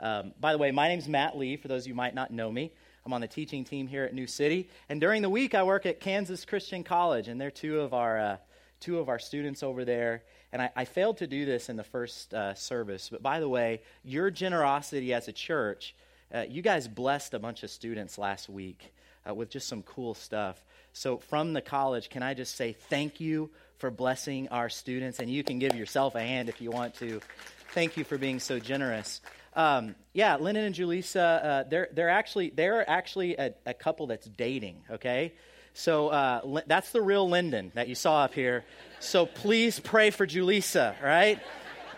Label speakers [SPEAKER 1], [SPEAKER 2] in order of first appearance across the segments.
[SPEAKER 1] Um, by the way, my name's Matt Lee, for those of you who might not know me. I'm on the teaching team here at New City. And during the week, I work at Kansas Christian College, and they're two of our, uh, two of our students over there. And I, I, failed to do this in the first uh, service. But by the way, your generosity as a church, uh, you guys blessed a bunch of students last week uh, with just some cool stuff. So, from the college, can I just say thank you for blessing our students? And you can give yourself a hand if you want to. Thank you for being so generous. Um, yeah, Lyndon and Julissa, uh, they're, they're actually, they're actually a, a couple that's dating, okay? So uh, that's the real Lyndon that you saw up here. So please pray for Julissa, right?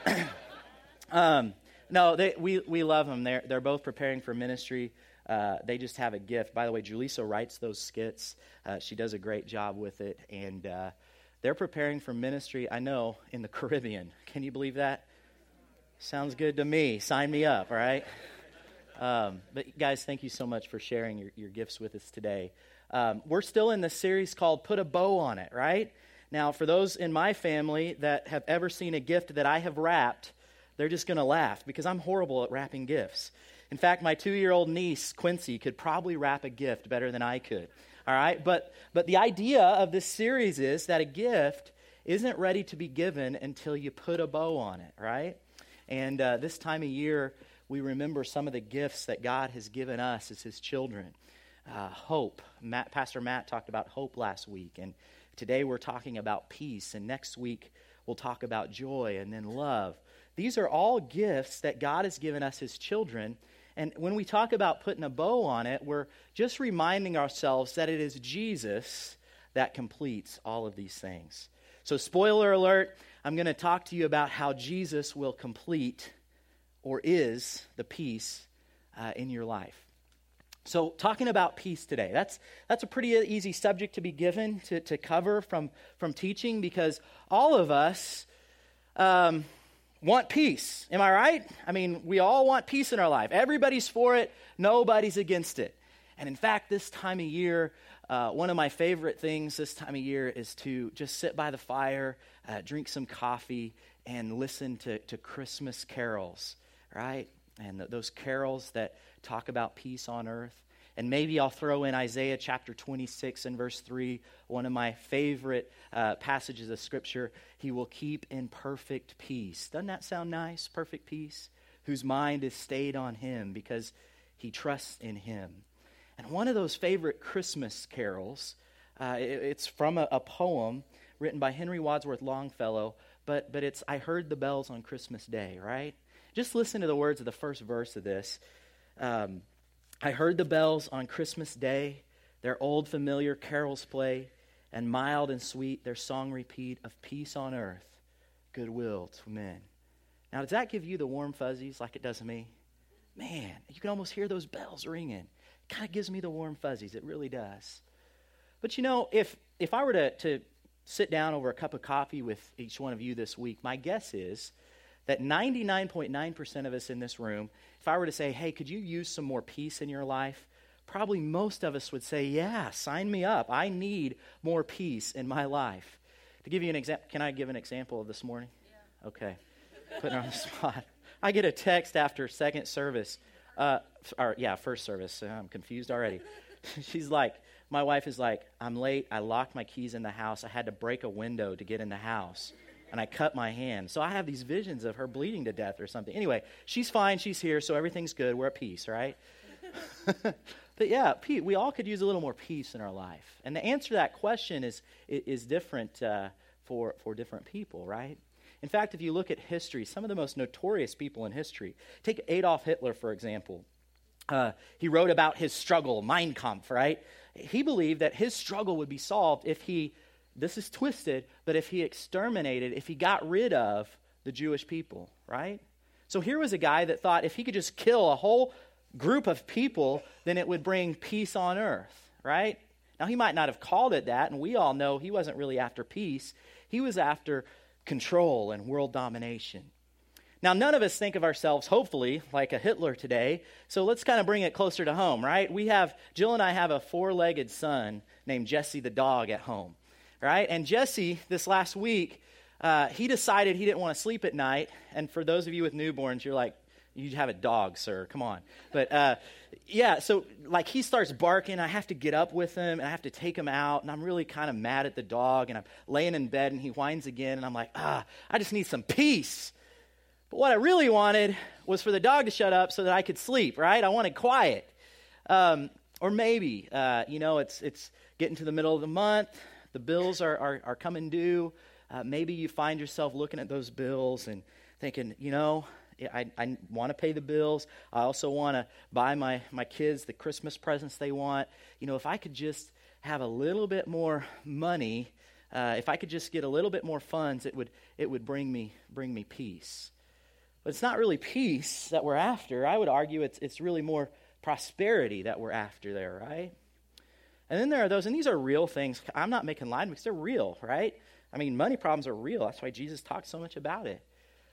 [SPEAKER 1] um, no, they, we, we love them. They're, they're both preparing for ministry. Uh, they just have a gift. By the way, Julissa writes those skits. Uh, she does a great job with it. And uh, they're preparing for ministry, I know, in the Caribbean. Can you believe that? Sounds good to me. Sign me up, all right? Um, but guys, thank you so much for sharing your, your gifts with us today. Um, we're still in the series called Put a Bow on It, right? Now, for those in my family that have ever seen a gift that I have wrapped, they're just going to laugh because I'm horrible at wrapping gifts. In fact, my two year old niece, Quincy, could probably wrap a gift better than I could. All right? But, but the idea of this series is that a gift isn't ready to be given until you put a bow on it, right? And uh, this time of year, we remember some of the gifts that God has given us as His children. Uh, hope. Matt, Pastor Matt talked about hope last week, and today we're talking about peace, and next week we'll talk about joy and then love. These are all gifts that God has given us as children. And when we talk about putting a bow on it, we're just reminding ourselves that it is Jesus that completes all of these things. So, spoiler alert, I'm going to talk to you about how Jesus will complete or is the peace uh, in your life. So, talking about peace today, that's, that's a pretty easy subject to be given to, to cover from, from teaching because all of us um, want peace. Am I right? I mean, we all want peace in our life. Everybody's for it, nobody's against it. And in fact, this time of year, uh, one of my favorite things this time of year is to just sit by the fire, uh, drink some coffee, and listen to, to Christmas carols, right? And th- those carols that talk about peace on earth. And maybe I'll throw in Isaiah chapter 26 and verse 3, one of my favorite uh, passages of Scripture. He will keep in perfect peace. Doesn't that sound nice? Perfect peace? Whose mind is stayed on Him because he trusts in Him. And one of those favorite Christmas carols, uh, it, it's from a, a, poem written by Henry Wadsworth Longfellow, but, but it's I Heard the Bells on Christmas Day, right? Just listen to the words of the first verse of this. Um, I heard the bells on Christmas Day, their old familiar carols play, and mild and sweet their song repeat of peace on earth, goodwill to men. Now, does that give you the warm fuzzies like it does me? Man, you can almost hear those bells ringing kind of gives me the warm fuzzies. It really does. But you know, if, if I were to, to sit down over a cup of coffee with each one of you this week, my guess is that 99.9% of us in this room, if I were to say, hey, could you use some more peace in your life? Probably most of us would say, yeah, sign me up. I need more peace in my life. To give you an example, can I give an example of this morning? Yeah. Okay. Putting on the spot. I get a text after second service uh, or yeah, first service. I'm confused already. She's like, my wife is like, I'm late. I locked my keys in the house. I had to break a window to get in the house. And I cut my hand. So I have these visions of her bleeding to death or something. Anyway, she's fine. She's here. So everything's good. We're at peace, right? but yeah, Pete, we all could use a little more peace in our life. And the answer to that question is, is different uh, for, for different people, right? In fact, if you look at history, some of the most notorious people in history, take Adolf Hitler, for example. Uh, he wrote about his struggle, Mein Kampf, right? He believed that his struggle would be solved if he, this is twisted, but if he exterminated, if he got rid of the Jewish people, right? So here was a guy that thought if he could just kill a whole group of people, then it would bring peace on earth, right? Now, he might not have called it that, and we all know he wasn't really after peace. He was after control and world domination. Now, none of us think of ourselves, hopefully, like a Hitler today, so let's kind of bring it closer to home, right? We have, Jill and I have a four legged son named Jesse the dog at home, right? And Jesse, this last week, uh, he decided he didn't want to sleep at night. And for those of you with newborns, you're like, You have a dog, sir. Come on. But uh, yeah, so like he starts barking. I have to get up with him and I have to take him out. And I'm really kind of mad at the dog. And I'm laying in bed and he whines again. And I'm like, ah, I just need some peace. But what I really wanted was for the dog to shut up so that I could sleep, right? I wanted quiet. Um, or maybe, uh, you know, it's, it's getting to the middle of the month, the bills are, are, are coming due. Uh, maybe you find yourself looking at those bills and thinking, you know, I, I want to pay the bills. I also want to buy my, my kids the Christmas presents they want. You know, if I could just have a little bit more money, uh, if I could just get a little bit more funds, it would, it would bring, me, bring me peace. But it's not really peace that we're after. I would argue it's, it's really more prosperity that we're after there, right? And then there are those, and these are real things. I'm not making light because they're real, right? I mean, money problems are real. That's why Jesus talks so much about it.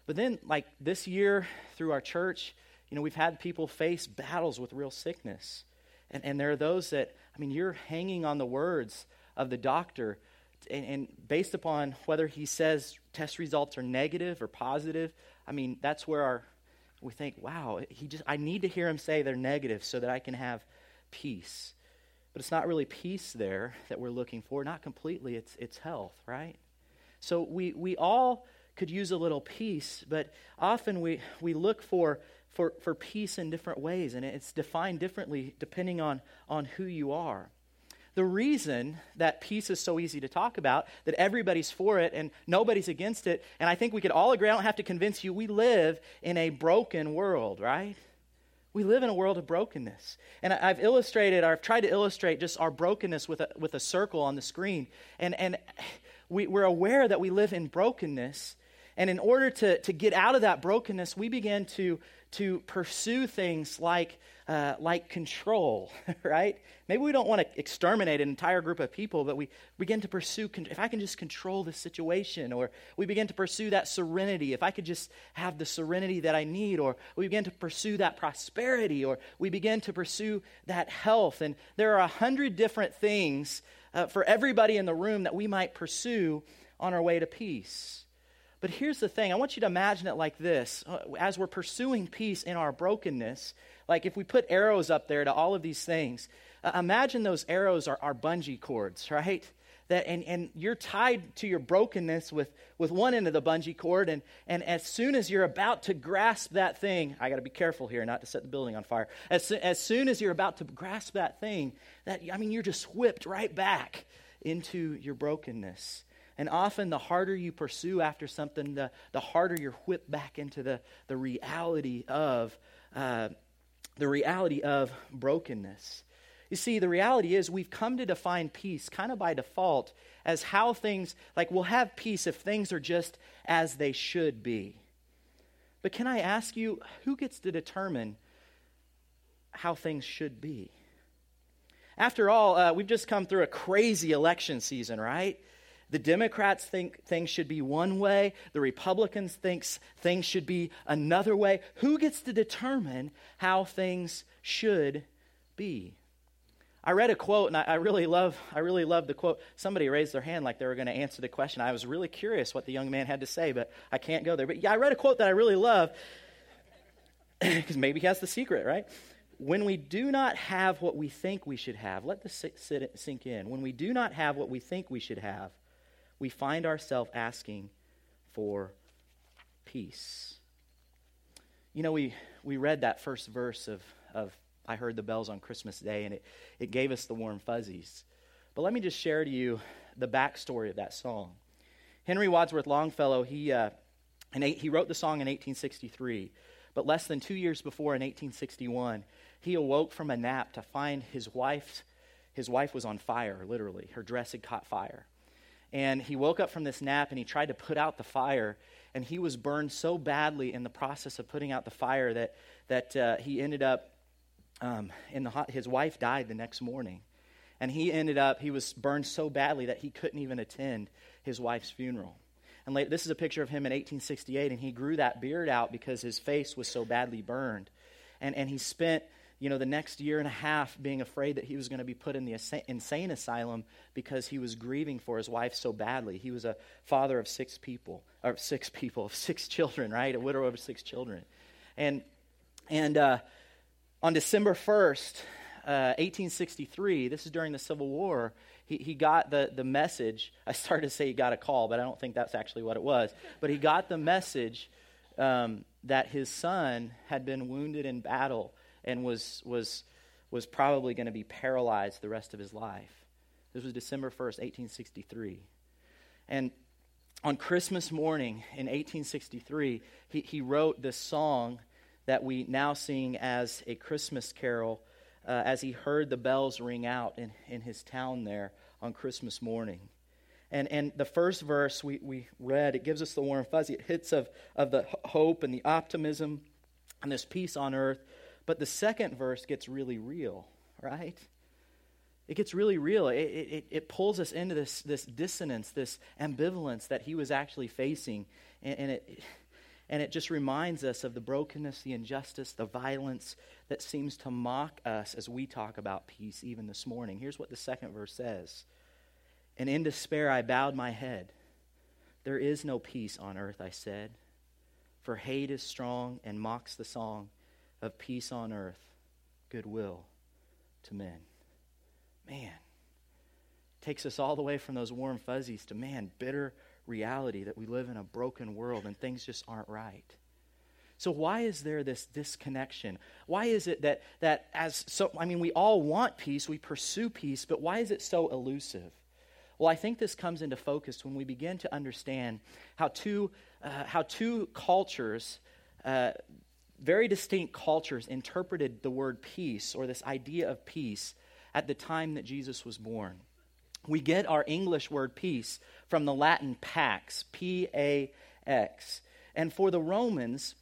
[SPEAKER 1] But then, like this year through our church, you know, we've had people face battles with real sickness. And, and there are those that, I mean, you're hanging on the words of the doctor. And, and based upon whether he says test results are negative or positive, I mean, that's where our, we think, wow, he just, I need to hear him say they're negative so that I can have peace. But it's not really peace there that we're looking for. Not completely, it's, it's health, right? So we, we all could use a little peace, but often we, we look for, for, for peace in different ways, and it's defined differently depending on, on who you are. The reason that peace is so easy to talk about, that everybody's for it and nobody's against it, and I think we could all agree, I don't have to convince you, we live in a broken world, right? We live in a world of brokenness. And I've illustrated, or I've tried to illustrate just our brokenness with a, with a circle on the screen. And, and we, we're aware that we live in brokenness, and in order to, to get out of that brokenness, we begin to, to pursue things like, uh, like control, right? Maybe we don't want to exterminate an entire group of people, but we begin to pursue, if I can just control the situation, or we begin to pursue that serenity, if I could just have the serenity that I need, or we begin to pursue that prosperity, or we begin to pursue that health. And there are a hundred different things uh, for everybody in the room that we might pursue on our way to peace. But here's the thing I want you to imagine it like this. Uh, as we're pursuing peace in our brokenness, like if we put arrows up there to all of these things, uh, imagine those arrows are, are bungee cords, right? That, and, and you're tied to your brokenness with, with one end of the bungee cord, and, and as soon as you're about to grasp that thing, I got to be careful here not to set the building on fire. As, as soon as you're about to grasp that thing, that I mean, you're just whipped right back into your brokenness. And often, the harder you pursue after something, the, the harder you're whipped back into the, the reality of uh, the reality of brokenness. You see, the reality is we've come to define peace kind of by default as how things, like we'll have peace if things are just as they should be. But can I ask you, who gets to determine how things should be? After all, uh, we've just come through a crazy election season, right? The Democrats think things should be one way. The Republicans think things should be another way. Who gets to determine how things should be? I read a quote, and I, I really love. I really love the quote. Somebody raised their hand like they were going to answer the question. I was really curious what the young man had to say, but I can't go there. But yeah, I read a quote that I really love because maybe he has the secret, right? When we do not have what we think we should have, let this sink in. When we do not have what we think we should have, we find ourselves asking for peace. You know, we, we read that first verse of, of I Heard the Bells on Christmas Day, and it, it gave us the warm fuzzies. But let me just share to you the backstory of that song. Henry Wadsworth Longfellow, he, uh, eight, he wrote the song in 1863, but less than two years before, in 1861, he awoke from a nap to find his wife, his wife was on fire, literally. Her dress had caught fire. And he woke up from this nap and he tried to put out the fire. And he was burned so badly in the process of putting out the fire that, that uh, he ended up, um, in the hot, his wife died the next morning. And he ended up, he was burned so badly that he couldn't even attend his wife's funeral. And later, this is a picture of him in 1868, and he grew that beard out because his face was so badly burned. And, and he spent you know, the next year and a half being afraid that he was going to be put in the insane asylum because he was grieving for his wife so badly. He was a father of six people, or six people, of six children, right? A widower of six children. And And uh, on December 1st, uh, 1863, this is during the Civil War, he, he got the, the message. I started to say he got a call, but I don't think that's actually what it was. But he got the message um, that his son had been wounded in battle and was, was, was probably going to be paralyzed the rest of his life. This was December 1st, 1863. And on Christmas morning in 1863, he, he wrote this song that we now sing as a Christmas carol uh, as he heard the bells ring out in, in his town there on Christmas morning. And, and the first verse we, we read, it gives us the warm fuzzy. It hits of, of the hope and the optimism and this peace on earth. But the second verse gets really real, right? It gets really real. It, it, it pulls us into this, this dissonance, this ambivalence that he was actually facing. And, and it, and it just reminds us of the brokenness, the injustice, the violence that seems to mock us as we talk about peace even this morning. Here's what the second verse says And in despair I bowed my head. There is no peace on earth, I said, for hate is strong and mocks the song of peace on earth, goodwill to men. Man, takes us all the way from those warm fuzzies to man, bitter reality that we live in a broken world and things just aren't right. So why is there this disconnection? Why is it that that as so I mean we all want peace, we pursue peace, but why is it so elusive? Well, I think this comes into focus when we begin to understand how two uh, how two cultures uh, very distinct cultures interpreted the word peace or this idea of peace at the time that Jesus was born. We get our English word peace from the Latin pax, P A X. And for the Romans,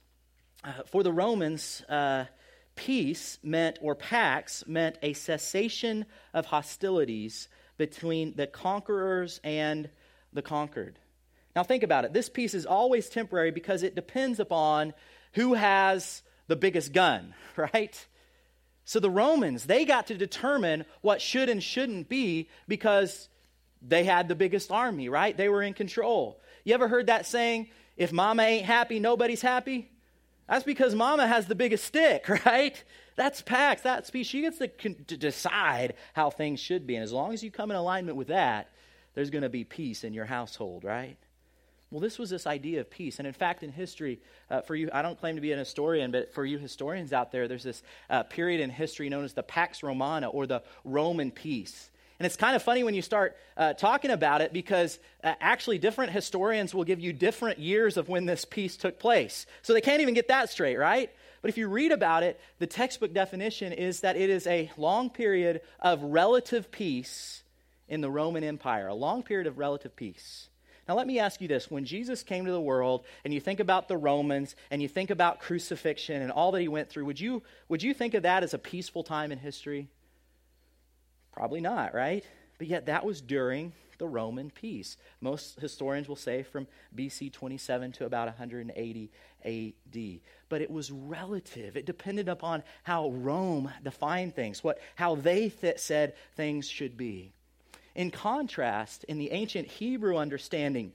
[SPEAKER 1] uh, for the Romans, uh, peace meant, or pax meant a cessation of hostilities between the conquerors and the conquered. Now, think about it. This peace is always temporary because it depends upon who has the biggest gun, right? So the Romans, they got to determine what should and shouldn't be because they had the biggest army, right? They were in control. You ever heard that saying, if mama ain't happy, nobody's happy? That's because mama has the biggest stick, right? That's Pax, that speech. She gets to, to decide how things should be. And as long as you come in alignment with that, there's going to be peace in your household, right? Well, this was this idea of peace. And in fact, in history, uh, for you, I don't claim to be an historian, but for you historians out there, there's this uh, period in history known as the Pax Romana or the Roman peace. And it's kind of funny when you start uh, talking about it because uh, actually different historians will give you different years of when this peace took place. So they can't even get that straight, right? But if you read about it, the textbook definition is that it is a long period of relative peace in the Roman Empire, a long period of relative peace. Now, let me ask you this. When Jesus came to the world and you think about the Romans and you think about crucifixion and all that he went through, would you, would you think of that as a peaceful time in history? Probably not, right? But yet, that was during the Roman peace. Most historians will say from BC 27 to about 180 AD. But it was relative. It depended upon how Rome defined things, what, how they th- said things should be. In contrast, in the ancient Hebrew understanding,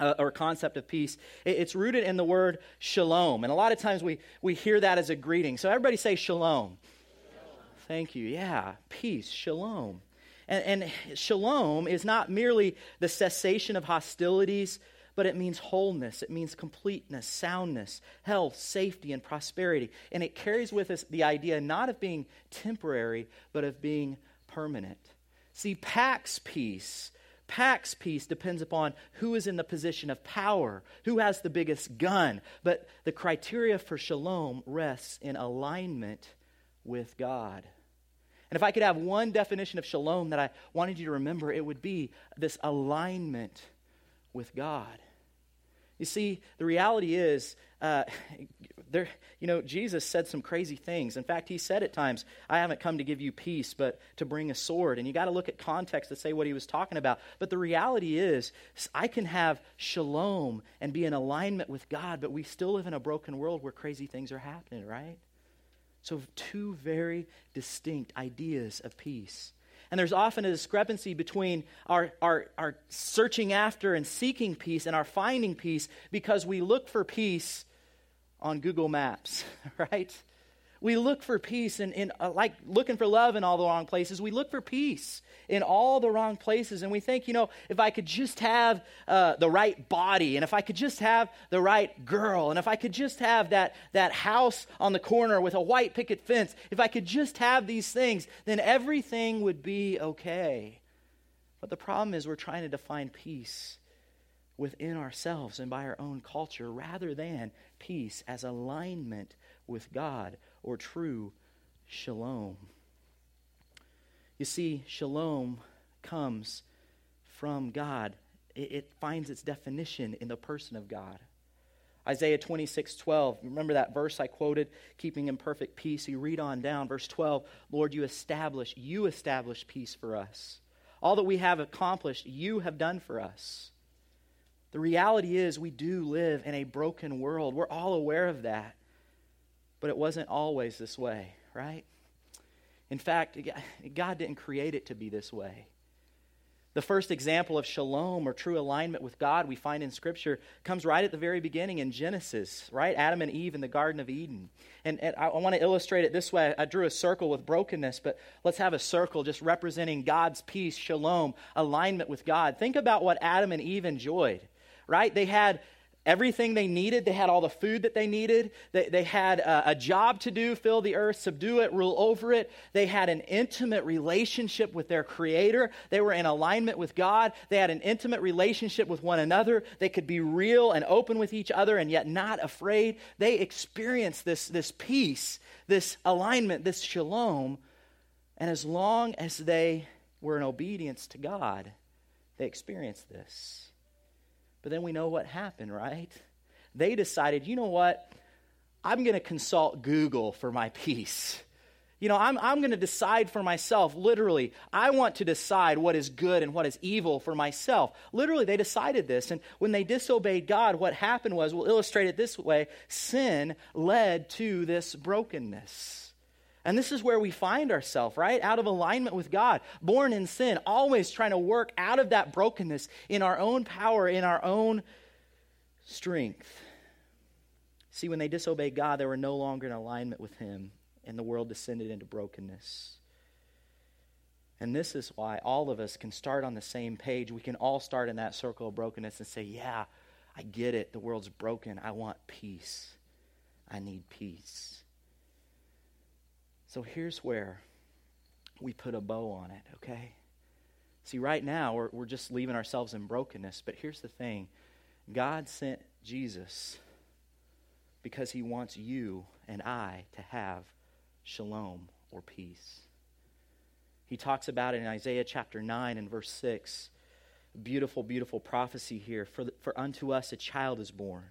[SPEAKER 1] uh, or concept of peace, it, it's rooted in the word shalom. And a lot of times we, we hear that as a greeting. So everybody say shalom. shalom. Thank you. Yeah, peace, shalom. And, and shalom is not merely the cessation of hostilities, but it means wholeness, it means completeness, soundness, health, safety, and prosperity. And it carries with us the idea not of being temporary, but of being permanent. See, Pax peace, Pax peace depends upon who is in the position of power, who has the biggest gun. But the criteria for shalom rests in alignment with God. And if I could have one definition of shalom that I wanted you to remember, it would be this alignment with God. You see, the reality is, uh, there, you know, Jesus said some crazy things. In fact, he said at times, I haven't come to give you peace, but to bring a sword. And you got to look at context to say what he was talking about. But the reality is, I can have shalom and be in alignment with God, but we still live in a broken world where crazy things are happening, right? So, two very distinct ideas of peace. And there's often a discrepancy between our, our, our searching after and seeking peace and our finding peace because we look for peace on Google Maps, right? we look for peace and in, uh, like looking for love in all the wrong places. We look for peace in all the wrong places. And we think, you know, if I could just have uh, the right body, and if I could just have the right girl, and if I could just have that, that house on the corner with a white picket fence, if I could just have these things, then everything would be okay. But the problem is we're trying to define peace within ourselves and by our own culture rather than peace as alignment with God or true shalom. You see, shalom comes from God, it, it finds its definition in the person of God. Isaiah 26, 12. Remember that verse I quoted, keeping in perfect peace? You read on down, verse 12. Lord, you establish, you establish peace for us. All that we have accomplished, you have done for us. The reality is, we do live in a broken world. We're all aware of that. But it wasn't always this way, right? In fact, God didn't create it to be this way. The first example of shalom or true alignment with God we find in Scripture comes right at the very beginning in Genesis, right? Adam and Eve in the Garden of Eden. And, and I, I want to illustrate it this way. I drew a circle with brokenness, but let's have a circle just representing God's peace, shalom, alignment with God. Think about what Adam and Eve enjoyed, right? They had everything they needed. They had all the food that they needed. They, they had a, a, job to do, fill the earth, subdue it, rule over it. They had an intimate relationship with their Creator. They were in alignment with God. They had an intimate relationship with one another. They could be real and open with each other and yet not afraid. They experienced this, this peace, this alignment, this shalom. And as long as they were in obedience to God, they experienced this. But then we know what happened, right? They decided, you know what? I'm going to consult Google for my peace. You know, I'm, I'm going to decide for myself, literally. I want to decide what is good and what is evil for myself. Literally, they decided this. And when they disobeyed God, what happened was, we'll illustrate it this way sin led to this brokenness. And this is where we find ourselves, right? Out of alignment with God, born in sin, always trying to work out of that brokenness in our own power, in our own strength. See, when they disobeyed God, they were no longer in alignment with Him, and the world descended into brokenness. And this is why all of us can start on the same page. We can all start in that circle of brokenness and say, Yeah, I get it. The world's broken. I want peace. I need peace. So here's where we put a bow on it, okay? See, right now, we're, we're just leaving ourselves in brokenness, but here's the thing God sent Jesus because he wants you and I to have shalom or peace. He talks about it in Isaiah chapter 9 and verse 6. Beautiful, beautiful prophecy here. For, the, for unto us a child is born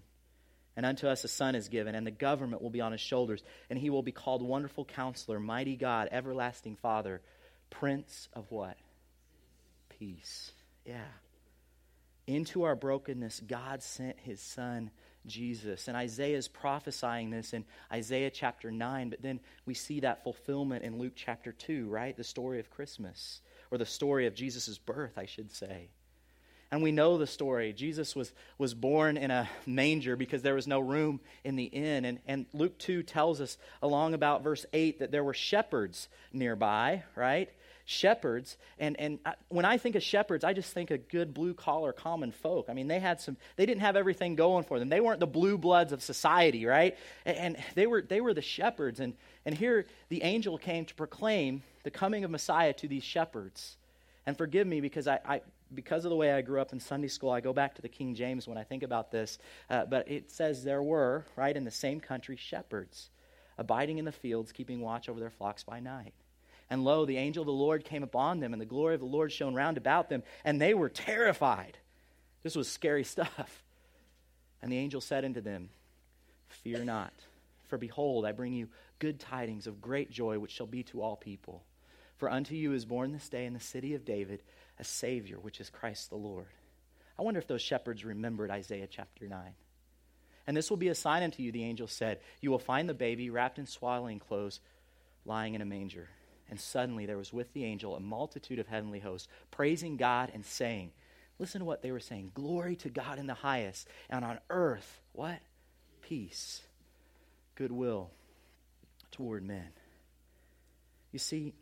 [SPEAKER 1] and unto us a son is given, and the government will be on his shoulders, and he will be called Wonderful Counselor, Mighty God, Everlasting Father, Prince of what? Peace. Yeah. Into our brokenness, God sent his son Jesus. And Isaiah is prophesying this in Isaiah chapter 9, but then we see that fulfillment in Luke chapter 2, right? The story of Christmas, or the story of Jesus' birth, I should say. And we know the story. Jesus was, was born in a manger because there was no room in the inn. And, and Luke 2 tells us, along about verse 8, that there were shepherds nearby, right? Shepherds. And, and I, when I think of shepherds, I just think of good blue collar common folk. I mean, they had some, they didn't have everything going for them. They weren't the blue bloods of society, right? And, and they, were, they were the shepherds. And, and here the angel came to proclaim the coming of Messiah to these shepherds. And forgive me because I, I because of the way I grew up in Sunday school, I go back to the King James when I think about this. Uh, but it says there were, right, in the same country, shepherds abiding in the fields, keeping watch over their flocks by night. And lo, the angel of the Lord came upon them, and the glory of the Lord shone round about them, and they were terrified. This was scary stuff. And the angel said unto them, Fear not, for behold, I bring you good tidings of great joy, which shall be to all people. For unto you is born this day in the city of David a Savior, which is Christ the Lord. I wonder if those shepherds remembered Isaiah chapter 9. And this will be a sign unto you, the angel said. You will find the baby wrapped in swaddling clothes, lying in a manger. And suddenly there was with the angel a multitude of heavenly hosts, praising God and saying, Listen to what they were saying Glory to God in the highest, and on earth, what? Peace, goodwill toward men. You see,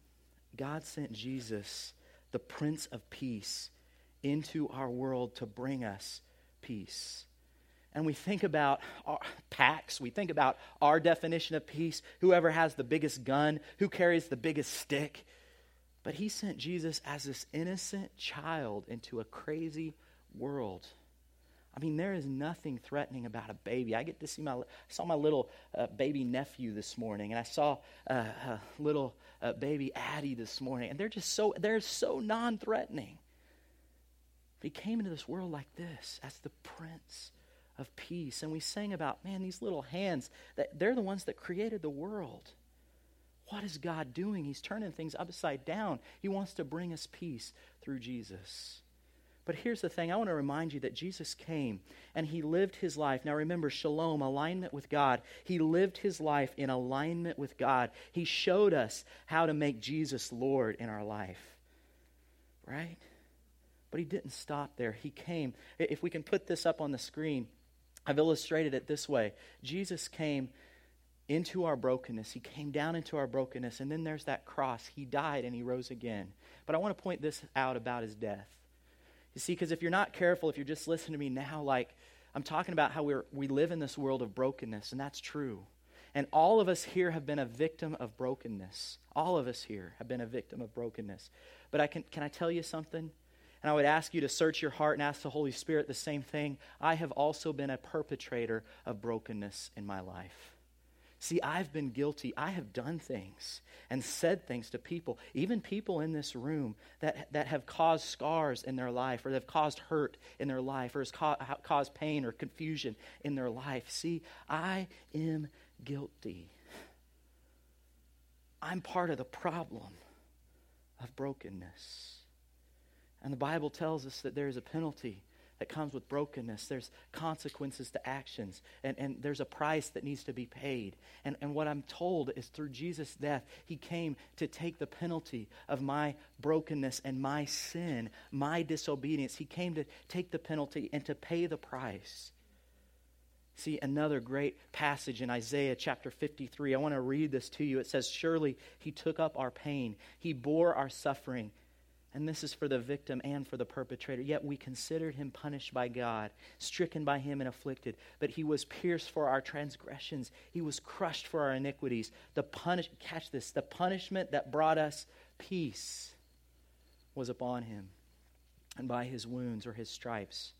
[SPEAKER 1] God sent Jesus, the Prince of Peace, into our world to bring us peace. And we think about our Pax, we think about our definition of peace whoever has the biggest gun, who carries the biggest stick. But he sent Jesus as this innocent child into a crazy world. I mean, there is nothing threatening about a baby. I get to see my, I saw my little uh, baby nephew this morning, and I saw uh, uh, little Uh, baby Addie this morning, and they're just so, they're so non-threatening. He came into this world like this as the Prince of Peace, and we sang about, man, these little hands, that they're the ones that created the world. What is God doing? He's turning things upside down. He wants to bring us peace through Jesus. But here's the thing I want to remind you that Jesus came and he lived his life. Now remember, shalom, alignment with God. He lived his life in alignment with God. He showed us how to make Jesus Lord in our life. Right? But he didn't stop there. He came. If we can put this up on the screen, I've illustrated it this way Jesus came into our brokenness. He came down into our brokenness, and then there's that cross. He died and he rose again. But I want to point this out about his death. You see, because if you're not careful, if you're just listening to me now, like I'm talking about how we're, we live in this world of brokenness, and that's true. And all of us here have been a victim of brokenness. All of us here have been a victim of brokenness. But I can, can I tell you something? And I would ask you to search your heart and ask the Holy Spirit the same thing. I have also been a perpetrator of brokenness in my life. See, I've been guilty. I have done things and said things to people, even people in this room that, that have caused scars in their life or have caused hurt in their life or has ca- caused pain or confusion in their life. See, I am guilty. I'm part of the problem of brokenness. And the Bible tells us that there is a penalty that comes with brokenness. There's consequences to actions, and, and there's a price that needs to be paid. And, and what I'm told is through Jesus' death, he came to take the penalty of my brokenness and my sin, my disobedience. He came to take the penalty and to pay the price. See, another great passage in Isaiah chapter 53. I want to read this to you. It says, Surely he took up our pain, he bore our suffering and this is for the victim and for the perpetrator. Yet we considered him punished by God, stricken by him and afflicted. But he was pierced for our transgressions, he was crushed for our iniquities. The punish catch this, the punishment that brought us peace was upon him. And by his wounds or his stripes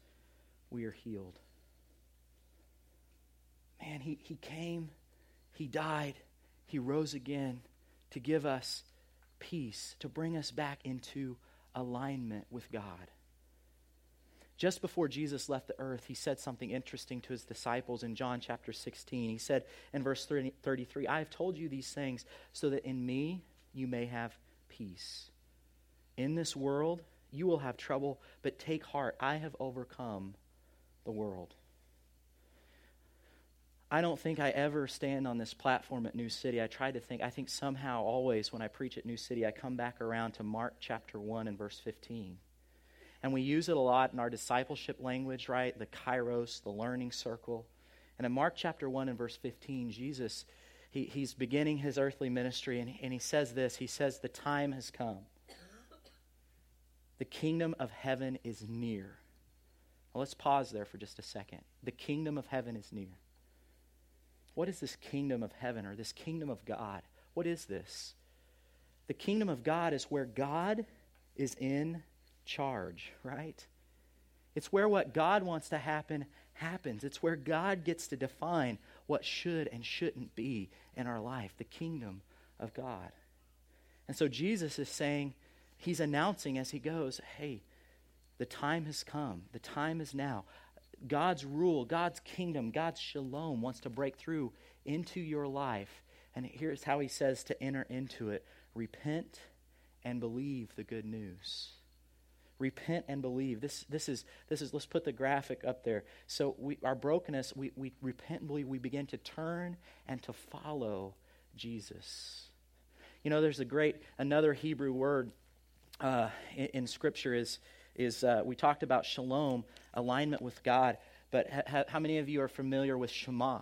[SPEAKER 1] we are healed. Man, he, he came, he died, he rose again to give us peace, to bring us back into alignment with God. Just before Jesus left the earth, he said something interesting to his disciples in John chapter 16. He said in verse 30, 33, I have told you these things so that in me you may have peace. In this world you will have trouble, but take heart, I have overcome the world. I don't think I ever stand on this platform at New City. I try to think, I think somehow, always, when I preach at New City, I come back around to Mark chapter 1 and verse 15. And we use it a lot in our discipleship language, right? The kairos, the learning circle. And in Mark chapter 1 and verse 15, Jesus, he, he's beginning his earthly ministry, and, and he says this He says, The time has come. The kingdom of heaven is near. Let's pause there for just a second. The kingdom of heaven is near. What is this kingdom of heaven or this kingdom of God? What is this? The kingdom of God is where God is in charge, right? It's where what God wants to happen happens. It's where God gets to define what should and shouldn't be in our life, the kingdom of God. And so Jesus is saying, he's announcing as he goes, hey, the time has come. The time is now. God's rule, God's kingdom, God's shalom wants to break through into your life. And here's how he says to enter into it repent and believe the good news. Repent and believe. This, this, is, this is, let's put the graphic up there. So, we, our brokenness, we, we repent and believe. We begin to turn and to follow Jesus. You know, there's a great, another Hebrew word uh, in, in Scripture is is uh, we talked about shalom, alignment with God, but ha- how many of you are familiar with Shema?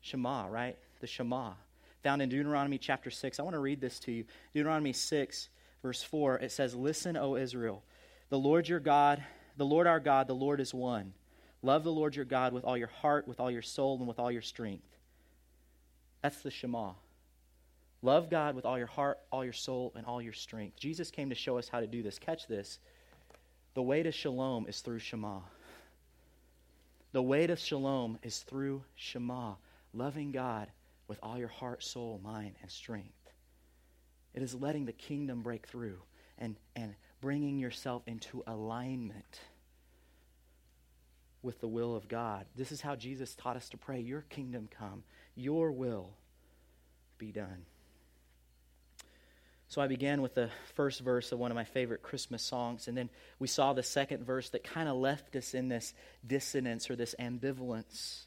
[SPEAKER 1] Shema, right? The Shema. found in Deuteronomy chapter 6. I want to read this to you. Deuteronomy 6, verse 4, it says, Listen, O Israel, the Lord your God, the Lord our God, the Lord is one. Love the Lord your God with all your heart, with all your soul, and with all your strength. That's the Shema. Love God with all your heart, all your soul, and all your strength. Jesus came to show us how to do this. Catch this. The way to shalom is through Shema. The way to shalom is through Shema, loving God with all your heart, soul, mind, and strength. It is letting the kingdom break through and, and bringing yourself into alignment with the will of God. This is how Jesus taught us to pray Your kingdom come, your will be done. So I began with the first verse of one of my favorite Christmas songs, and then we saw the second verse that kind of left us in this dissonance or this ambivalence.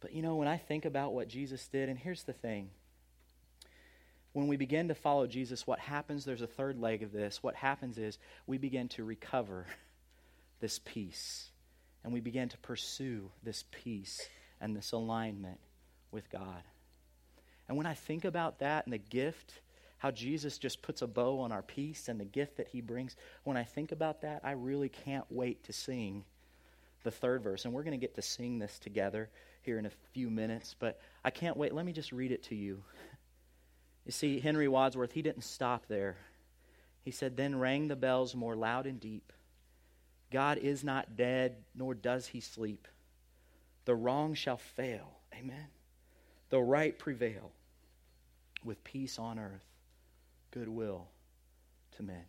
[SPEAKER 1] But you know, when I think about what Jesus did, and here's the thing when we begin to follow Jesus, what happens, there's a third leg of this. What happens is we begin to recover this peace, and we begin to pursue this peace and this alignment with God. And when I think about that and the gift, how Jesus just puts a bow on our peace and the gift that he brings, when I think about that, I really can't wait to sing the third verse. And we're going to get to sing this together here in a few minutes, but I can't wait. Let me just read it to you. You see, Henry Wadsworth, he didn't stop there. He said, Then rang the bells more loud and deep. God is not dead, nor does he sleep. The wrong shall fail. Amen. The right prevail with peace on earth goodwill to men.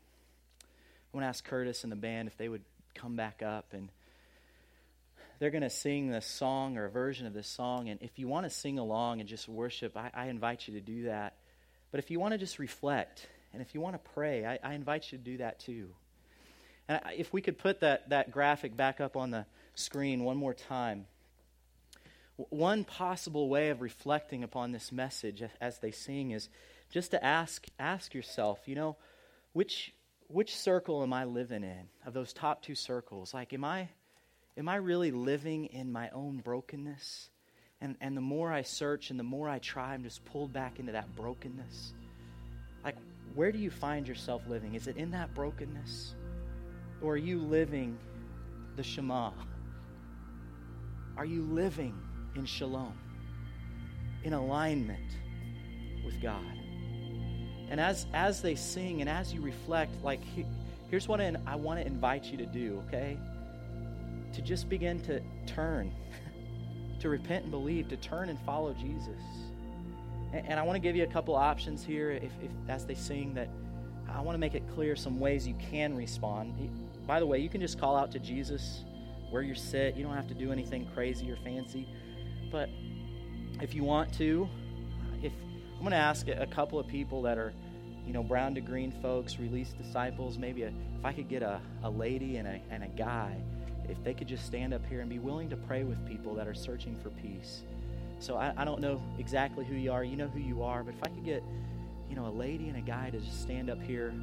[SPEAKER 1] I want to ask Curtis and the band if they would come back up and they're going to sing this song or a version of this song. And if you want to sing along and just worship, I, I invite you to do that. But if you want to just reflect and if you want to pray, I, I invite you to do that too. And I, if we could put that, that graphic back up on the screen one more time. One possible way of reflecting upon this message as they sing is just to ask ask yourself, you know, which which circle am I living in of those top two circles? Like, am I am I really living in my own brokenness? And and the more I search and the more I try, I'm just pulled back into that brokenness. Like, where do you find yourself living? Is it in that brokenness? Or are you living the Shema? Are you living in shalom, in alignment with God? And as, as they sing and as you reflect, like, here's what I, want to invite you to do, okay? To just begin to turn, to repent and believe, to turn and follow Jesus. And, and I want to give you a couple options here if, if as they sing that I want to make it clear some ways you can respond. By the way, you can just call out to Jesus where you're sit. You don't have to do anything crazy or fancy. But if you want to, I'm going to ask a couple of people that are, you know, brown to green folks, released disciples. Maybe a, if I could get a, a lady and a, and a guy, if they could just stand up here and be willing to pray with people that are searching for peace. So I, I don't know exactly who you are. You know who you are. But if I could get, you know, a lady and a guy to just stand up here,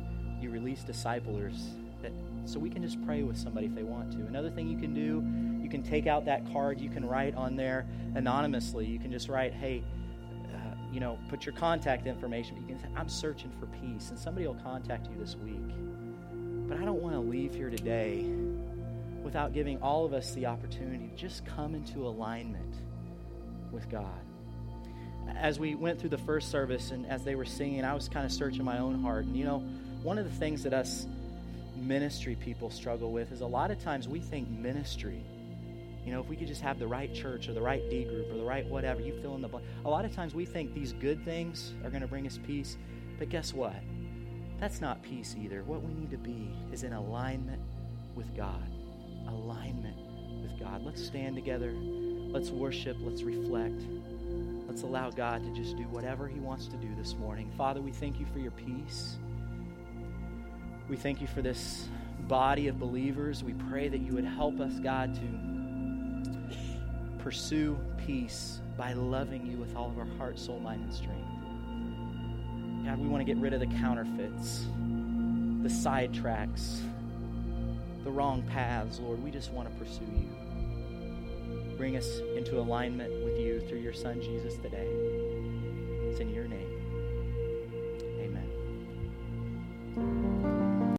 [SPEAKER 1] you release disciplers, that, so we can just pray with somebody if they want to. Another thing you can do, you can take out that card. You can write on there anonymously. You can just write, hey, you know, put your contact information. You can say, I'm searching for peace, and somebody will contact you this week. But I don't want to leave here today without giving all of us the opportunity to just come into alignment with God. As we went through the first service and as they were singing, I was kind of searching my own heart. And you know, one of the things that us ministry people struggle with is a lot of times we think ministry you know, if we could just have the right church or the right D group or the right whatever, you fill in the blank. A lot of times we think these good things are going to bring us peace, but guess what? That's not peace either. What we need to be is in alignment with God. Alignment with God. Let's stand together. Let's worship. Let's reflect. Let's allow God to just do whatever He wants to do this morning. Father, we thank you for your peace. We thank you for this body of believers. We pray that you would help us, God, to pursue peace by loving you with all of our heart, soul, mind, and strength. God, we want to get rid of the counterfeits, the sidetracks, the wrong paths, Lord. We just want to pursue you. Bring us into alignment with you through your Son, Jesus, today. It's in your name.